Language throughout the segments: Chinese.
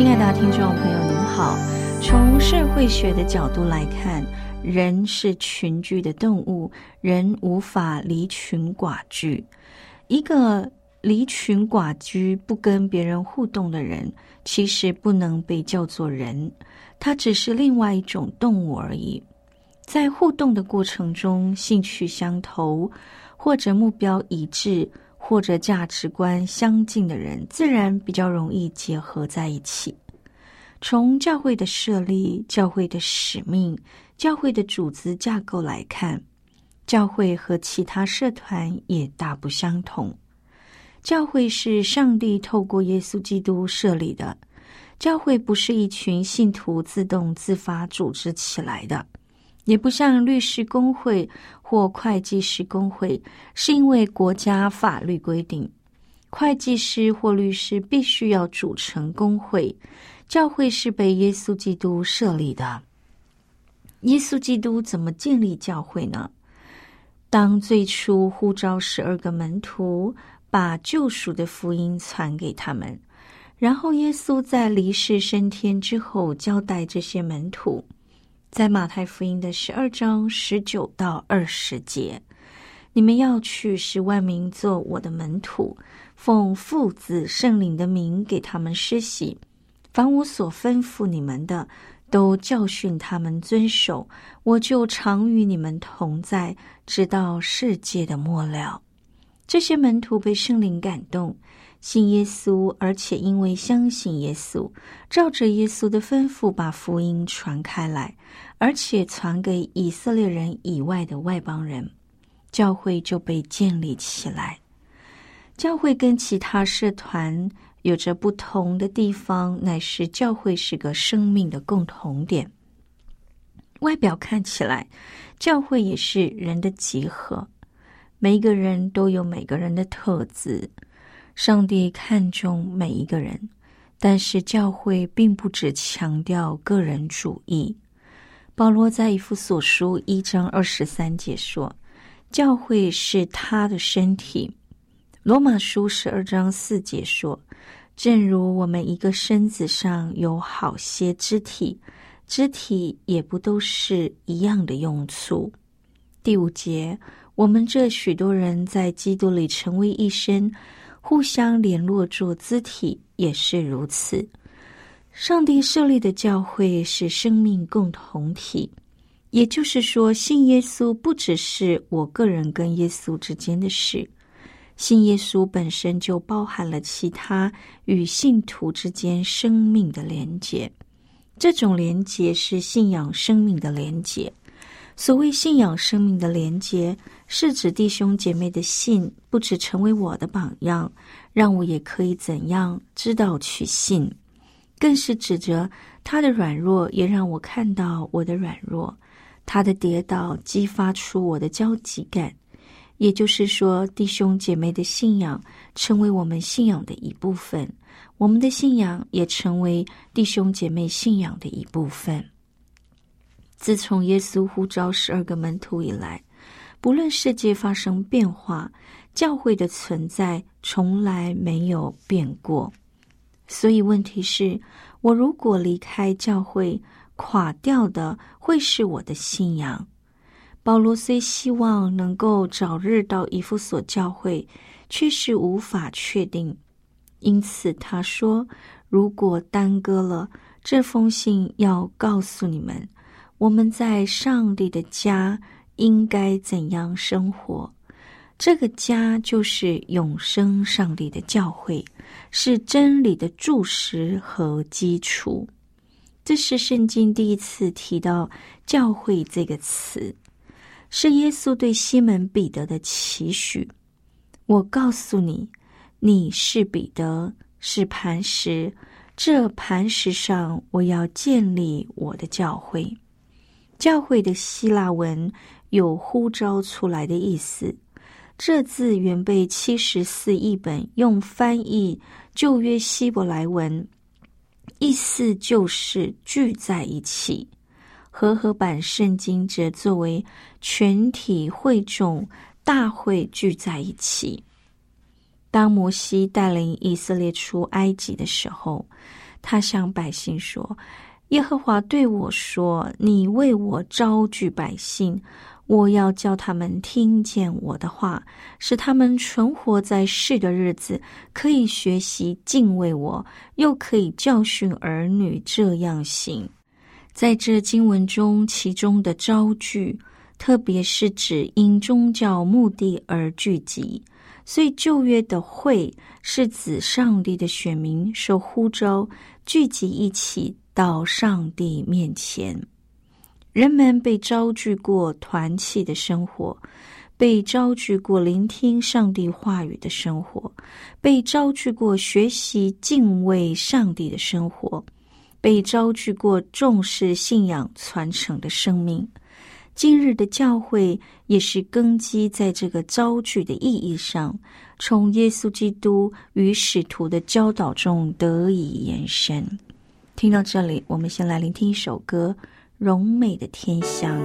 亲爱的听众朋友，您好。从社会学的角度来看。人是群居的动物，人无法离群寡居。一个离群寡居、不跟别人互动的人，其实不能被叫做人，他只是另外一种动物而已。在互动的过程中，兴趣相投，或者目标一致，或者价值观相近的人，自然比较容易结合在一起。从教会的设立、教会的使命。教会的组织架构来看，教会和其他社团也大不相同。教会是上帝透过耶稣基督设立的，教会不是一群信徒自动自发组织起来的，也不像律师工会或会计师工会，是因为国家法律规定，会计师或律师必须要组成工会。教会是被耶稣基督设立的。耶稣基督怎么建立教会呢？当最初呼召十二个门徒，把救赎的福音传给他们，然后耶稣在离世升天之后，交代这些门徒，在马太福音的十二章十九到二十节：“你们要去，十万民做我的门徒，奉父子圣灵的名给他们施洗，凡我所吩咐你们的。”都教训他们遵守，我就常与你们同在，直到世界的末了。这些门徒被圣灵感动，信耶稣，而且因为相信耶稣，照着耶稣的吩咐把福音传开来，而且传给以色列人以外的外邦人，教会就被建立起来。教会跟其他社团。有着不同的地方，乃是教会是个生命的共同点。外表看起来，教会也是人的集合，每一个人都有每个人的特质。上帝看重每一个人，但是教会并不只强调个人主义。保罗在一副所书一章二十三节说：“教会是他的身体。”罗马书十二章四节说。正如我们一个身子上有好些肢体，肢体也不都是一样的用处。第五节，我们这许多人在基督里成为一身，互相联络做肢体，也是如此。上帝设立的教会是生命共同体，也就是说，信耶稣不只是我个人跟耶稣之间的事。信耶稣本身就包含了其他与信徒之间生命的连结，这种连结是信仰生命的连结。所谓信仰生命的连结，是指弟兄姐妹的信不只成为我的榜样，让我也可以怎样知道去信，更是指着他的软弱，也让我看到我的软弱；他的跌倒，激发出我的焦急感。也就是说，弟兄姐妹的信仰成为我们信仰的一部分，我们的信仰也成为弟兄姐妹信仰的一部分。自从耶稣呼召十二个门徒以来，不论世界发生变化，教会的存在从来没有变过。所以，问题是我如果离开教会，垮掉的会是我的信仰。保罗虽希望能够早日到以弗所教会，却是无法确定。因此他说：“如果耽搁了这封信，要告诉你们，我们在上帝的家应该怎样生活。这个家就是永生上帝的教会，是真理的柱石和基础。这是圣经第一次提到‘教会’这个词。”是耶稣对西门彼得的期许。我告诉你，你是彼得，是磐石。这磐石上，我要建立我的教会。教会的希腊文有呼召出来的意思。这字原被七十四译本用翻译旧约希伯来文，意思就是聚在一起。和合版圣经则作为全体会众大会聚在一起。当摩西带领以色列出埃及的时候，他向百姓说：“耶和华对我说，你为我招聚百姓，我要叫他们听见我的话，使他们存活在世的日子，可以学习敬畏我，又可以教训儿女这样行。”在这经文中，其中的招聚，特别是指因宗教目的而聚集，所以旧约的会是指上帝的选民受呼召聚集一起到上帝面前。人们被招聚过团契的生活，被招聚过聆听上帝话语的生活，被招聚过学习敬畏上帝的生活。被招聚过重视信仰传承的生命，今日的教会也是根基在这个招聚的意义上，从耶稣基督与使徒的教导中得以延伸。听到这里，我们先来聆听一首歌《荣美的天香》。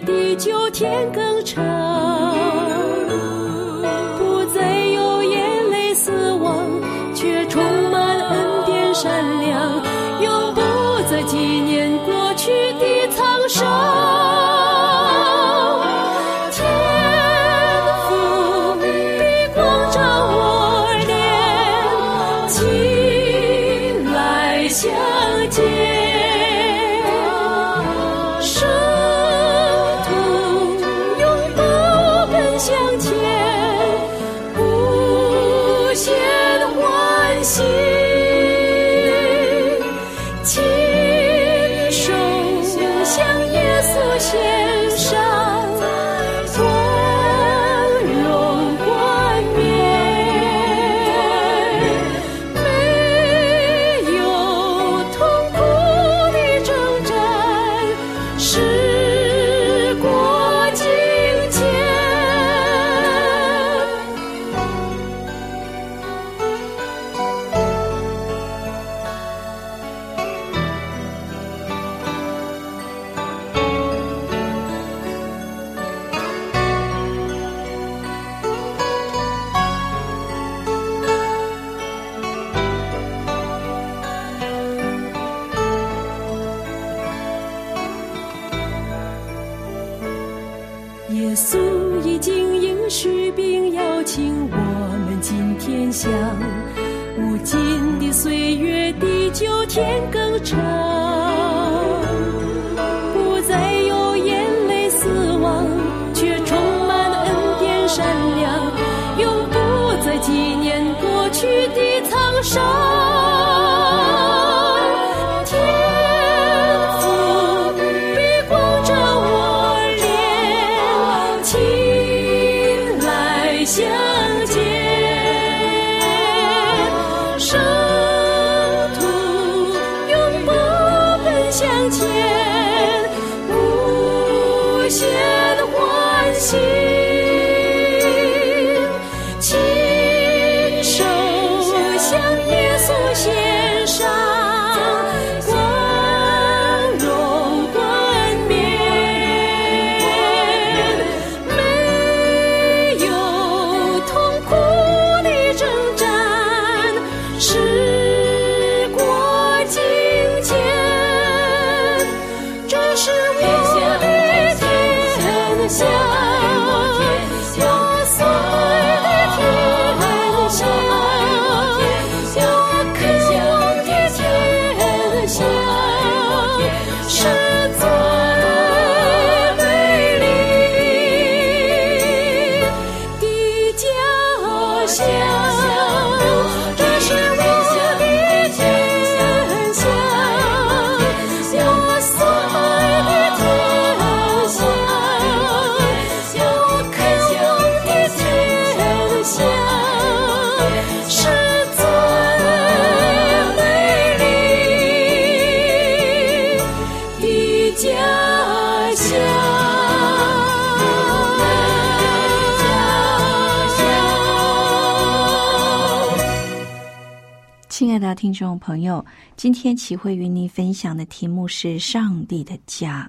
地久天更长。亲爱的听众朋友，今天启慧与您分享的题目是“上帝的家”。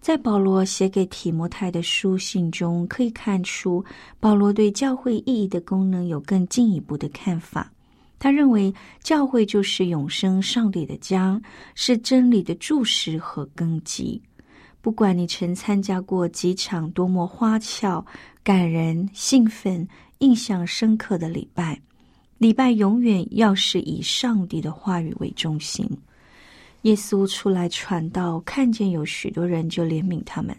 在保罗写给提摩太的书信中，可以看出保罗对教会意义的功能有更进一步的看法。他认为教会就是永生上帝的家，是真理的柱石和根基。不管你曾参加过几场多么花俏、感人、兴奋、印象深刻的礼拜，礼拜永远要是以上帝的话语为中心。耶稣出来传道，看见有许多人，就怜悯他们，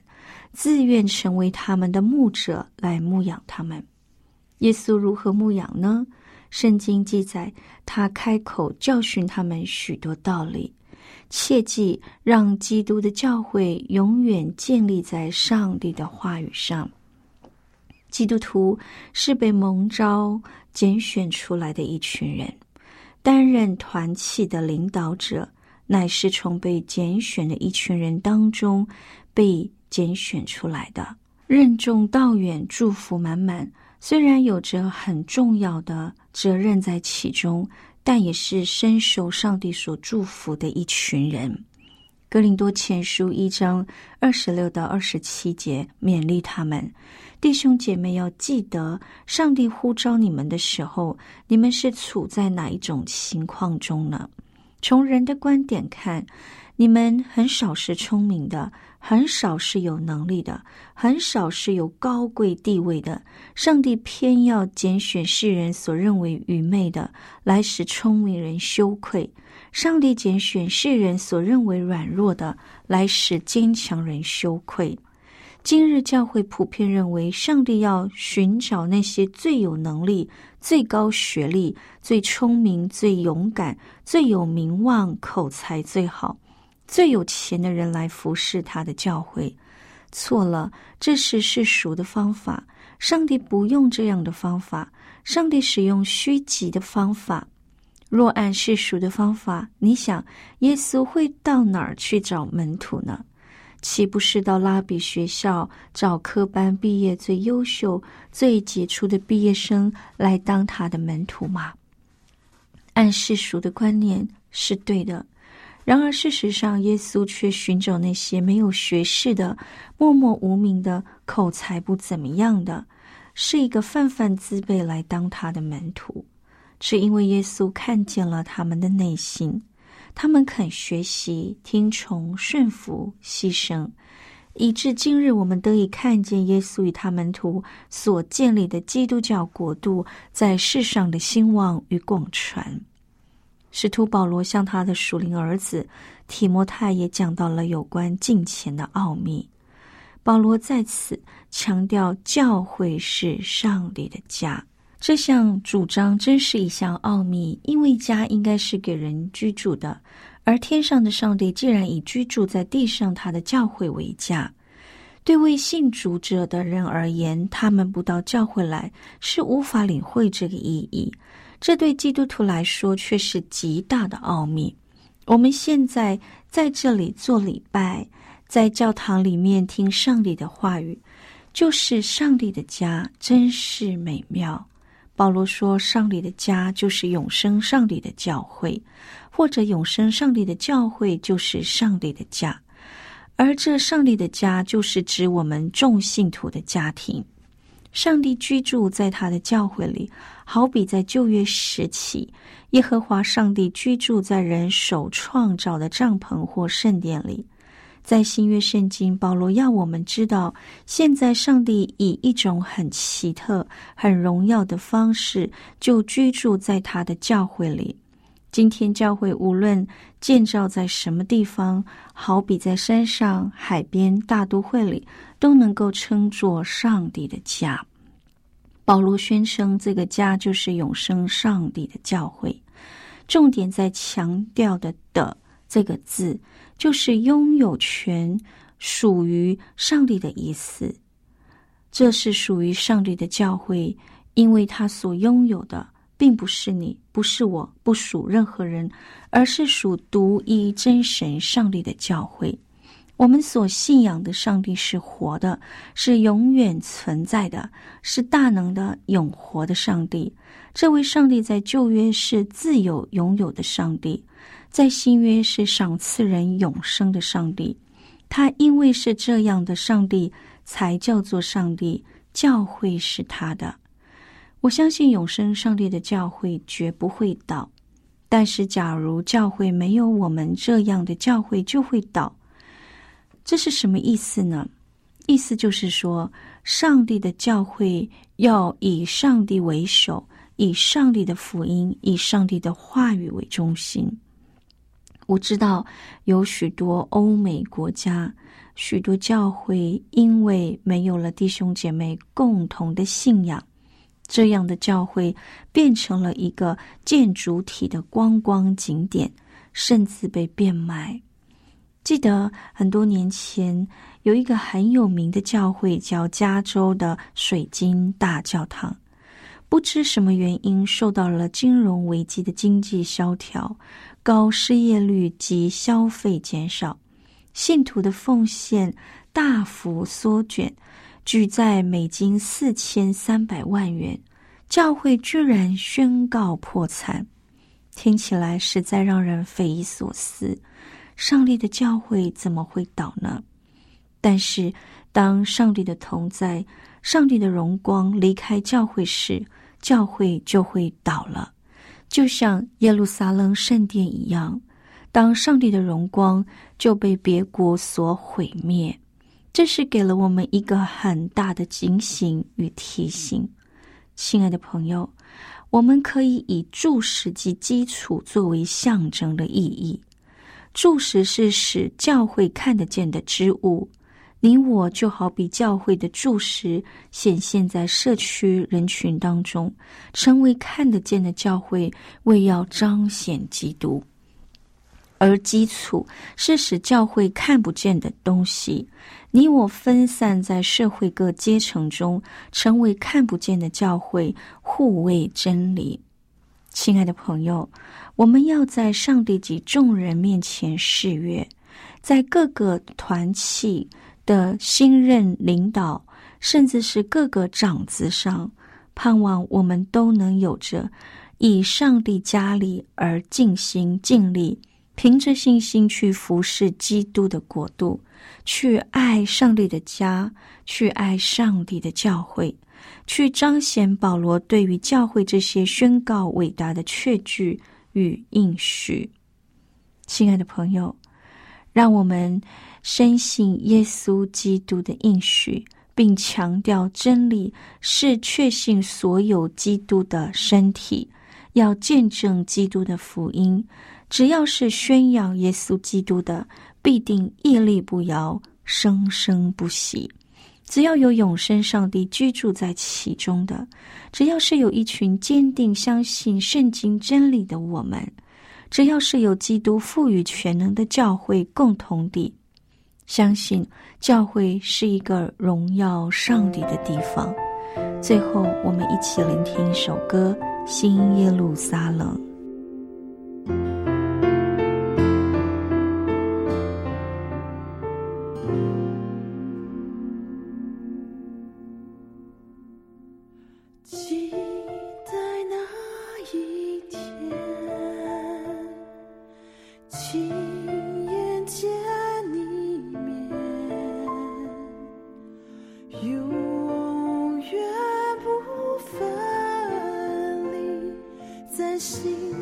自愿成为他们的牧者，来牧养他们。耶稣如何牧养呢？圣经记载，他开口教训他们许多道理。切记让基督的教会永远建立在上帝的话语上。基督徒是被蒙召、拣选出来的一群人，担任团契的领导者。乃是从被拣选的一群人当中被拣选出来的，任重道远，祝福满满。虽然有着很重要的责任在其中，但也是深受上帝所祝福的一群人。格林多前书一章二十六到二十七节勉励他们弟兄姐妹要记得，上帝呼召你们的时候，你们是处在哪一种情况中呢？从人的观点看，你们很少是聪明的，很少是有能力的，很少是有高贵地位的。上帝偏要拣选世人所认为愚昧的，来使聪明人羞愧；上帝拣选世人所认为软弱的，来使坚强人羞愧。今日教会普遍认为，上帝要寻找那些最有能力、最高学历、最聪明、最勇敢、最有名望、口才最好、最有钱的人来服侍他的教会。错了，这是世俗的方法。上帝不用这样的方法，上帝使用虚极的方法。若按世俗的方法，你想耶稣会到哪儿去找门徒呢？岂不是到拉比学校找科班毕业最优秀、最杰出的毕业生来当他的门徒吗？按世俗的观念是对的，然而事实上，耶稣却寻找那些没有学识的、默默无名的、口才不怎么样的，是一个泛泛之辈来当他的门徒，是因为耶稣看见了他们的内心。他们肯学习、听从、顺服、牺牲，以致今日我们得以看见耶稣与他门徒所建立的基督教国度在世上的兴旺与广传。使徒保罗向他的属灵儿子提摩太也讲到了有关金钱的奥秘。保罗在此强调，教会是上帝的家。这项主张真是一项奥秘，因为家应该是给人居住的，而天上的上帝既然以居住在地上他的教会为家，对未信主者的人而言，他们不到教会来是无法领会这个意义。这对基督徒来说却是极大的奥秘。我们现在在这里做礼拜，在教堂里面听上帝的话语，就是上帝的家，真是美妙。保罗说：“上帝的家就是永生上帝的教会，或者永生上帝的教会就是上帝的家，而这上帝的家就是指我们众信徒的家庭。上帝居住在他的教会里，好比在旧约时期，耶和华上帝居住在人手创造的帐篷或圣殿里。”在新约圣经，保罗要我们知道，现在上帝以一种很奇特、很荣耀的方式，就居住在他的教会里。今天教会无论建造在什么地方，好比在山上、海边、大都会里，都能够称作上帝的家。保罗宣称，这个家就是永生上帝的教会。重点在强调的“的”这个字。就是拥有权属于上帝的意思，这是属于上帝的教会，因为他所拥有的并不是你，不是我，不属任何人，而是属独一真神上帝的教会。我们所信仰的上帝是活的，是永远存在的，是大能的、永活的上帝。这位上帝在旧约是自有、拥有的上帝，在新约是赏赐人永生的上帝。他因为是这样的上帝，才叫做上帝。教会是他的。我相信永生上帝的教会绝不会倒。但是，假如教会没有我们这样的教会，就会倒。这是什么意思呢？意思就是说，上帝的教会要以上帝为首。以上帝的福音、以上帝的话语为中心。我知道有许多欧美国家、许多教会，因为没有了弟兄姐妹共同的信仰，这样的教会变成了一个建筑体的观光景点，甚至被变卖。记得很多年前，有一个很有名的教会，叫加州的水晶大教堂。不知什么原因，受到了金融危机的经济萧条、高失业率及消费减少，信徒的奉献大幅缩减，举债美金四千三百万元，教会居然宣告破产，听起来实在让人匪夷所思。上帝的教会怎么会倒呢？但是，当上帝的同在、上帝的荣光离开教会时，教会就会倒了，就像耶路撒冷圣殿一样。当上帝的荣光就被别国所毁灭，这是给了我们一个很大的警醒与提醒。亲爱的朋友，我们可以以柱石及基础作为象征的意义。柱石是使教会看得见的之物。你我就好比教会的柱石，显现在社区人群当中，成为看得见的教会，为要彰显基督；而基础是使教会看不见的东西。你我分散在社会各阶层中，成为看不见的教会，护卫真理。亲爱的朋友，我们要在上帝及众人面前示约，在各个团契。的新任领导，甚至是各个长子上，盼望我们都能有着以上帝家里而尽心尽力，凭着信心去服侍基督的国度，去爱上帝的家，去爱上帝的教会，去彰显保罗对于教会这些宣告伟大的确据与应许。亲爱的朋友，让我们。深信耶稣基督的应许，并强调真理是确信所有基督的身体，要见证基督的福音。只要是宣扬耶稣基督的，必定屹立不摇，生生不息。只要有永生上帝居住在其中的，只要是有一群坚定相信圣经真理的我们，只要是有基督赋予全能的教会共同地。相信教会是一个荣耀上帝的地方。最后，我们一起聆听一首歌《新耶路撒冷》。心。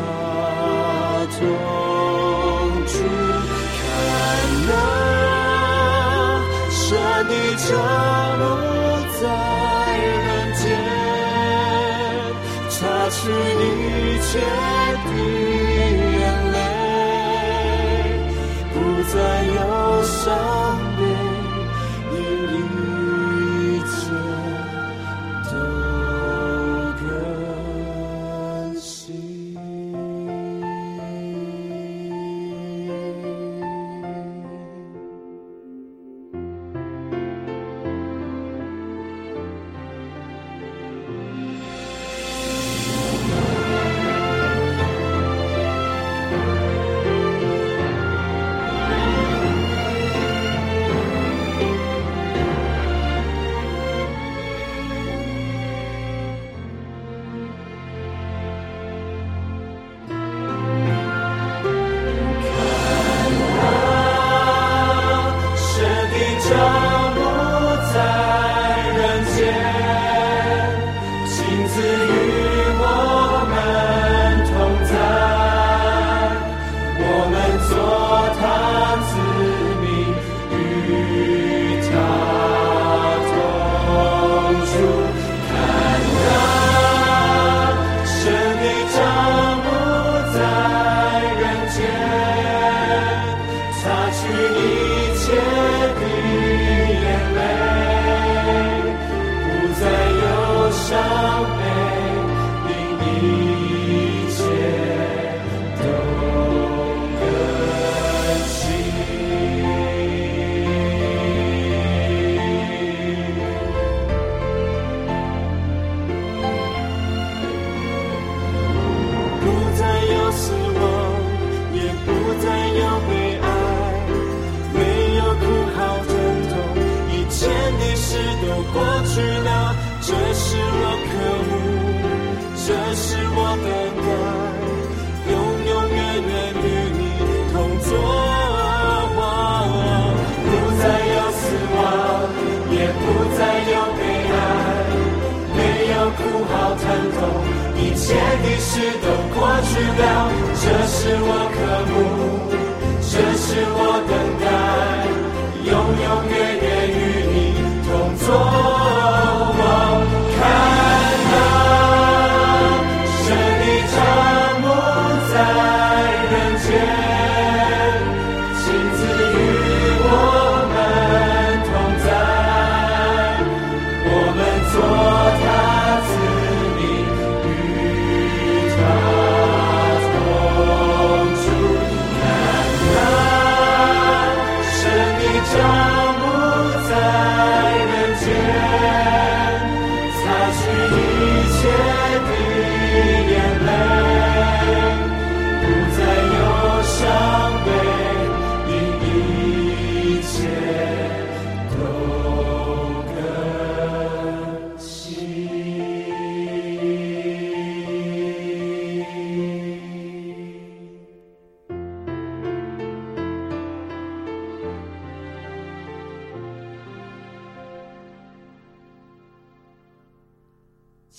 他同去看那神的降临在人间，擦去一切的眼泪，不再忧伤。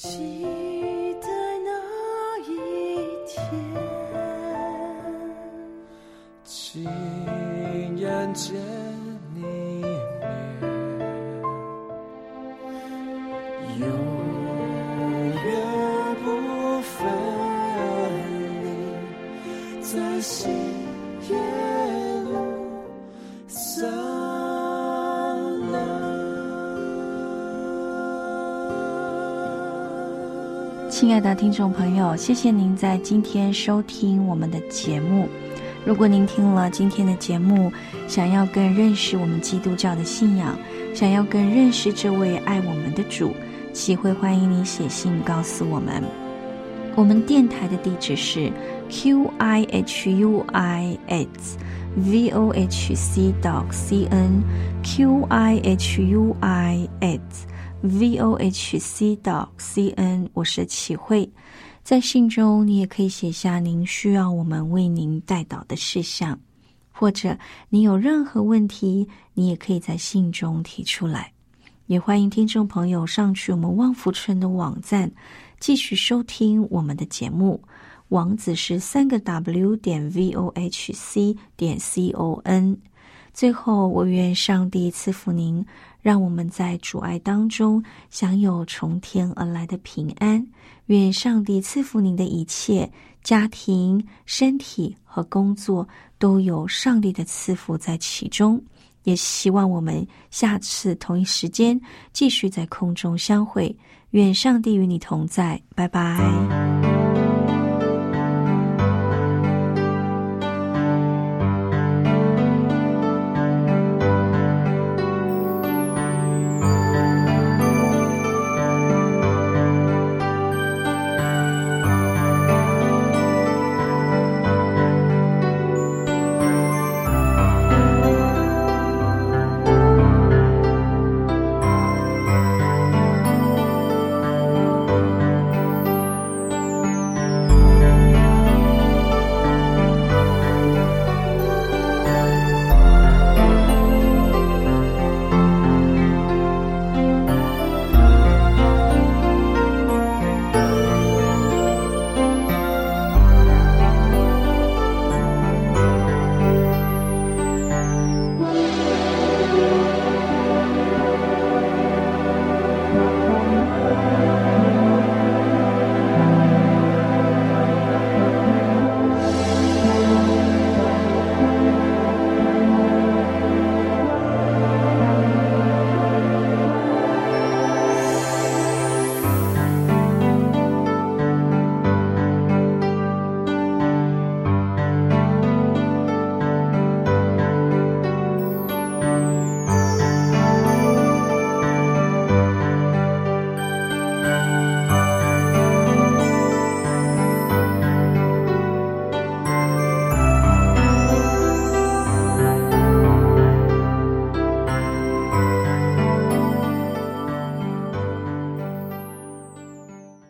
七亲爱的听众朋友，谢谢您在今天收听我们的节目。如果您听了今天的节目，想要更认识我们基督教的信仰，想要更认识这位爱我们的主，启会欢迎你写信告诉我们。我们电台的地址是 q i h u i s v o h c dot c n q i h u i s v o h c dot c n。我是启慧。在信中，你也可以写下您需要我们为您带导的事项，或者你有任何问题，你也可以在信中提出来。也欢迎听众朋友上去我们旺福村的网站。继续收听我们的节目，网址是三个 W 点 V O H C 点 C O N。最后，我愿上帝赐福您，让我们在阻碍当中享有从天而来的平安。愿上帝赐福您的一切家庭、身体和工作，都有上帝的赐福在其中。也希望我们下次同一时间继续在空中相会。愿上帝与你同在，拜拜。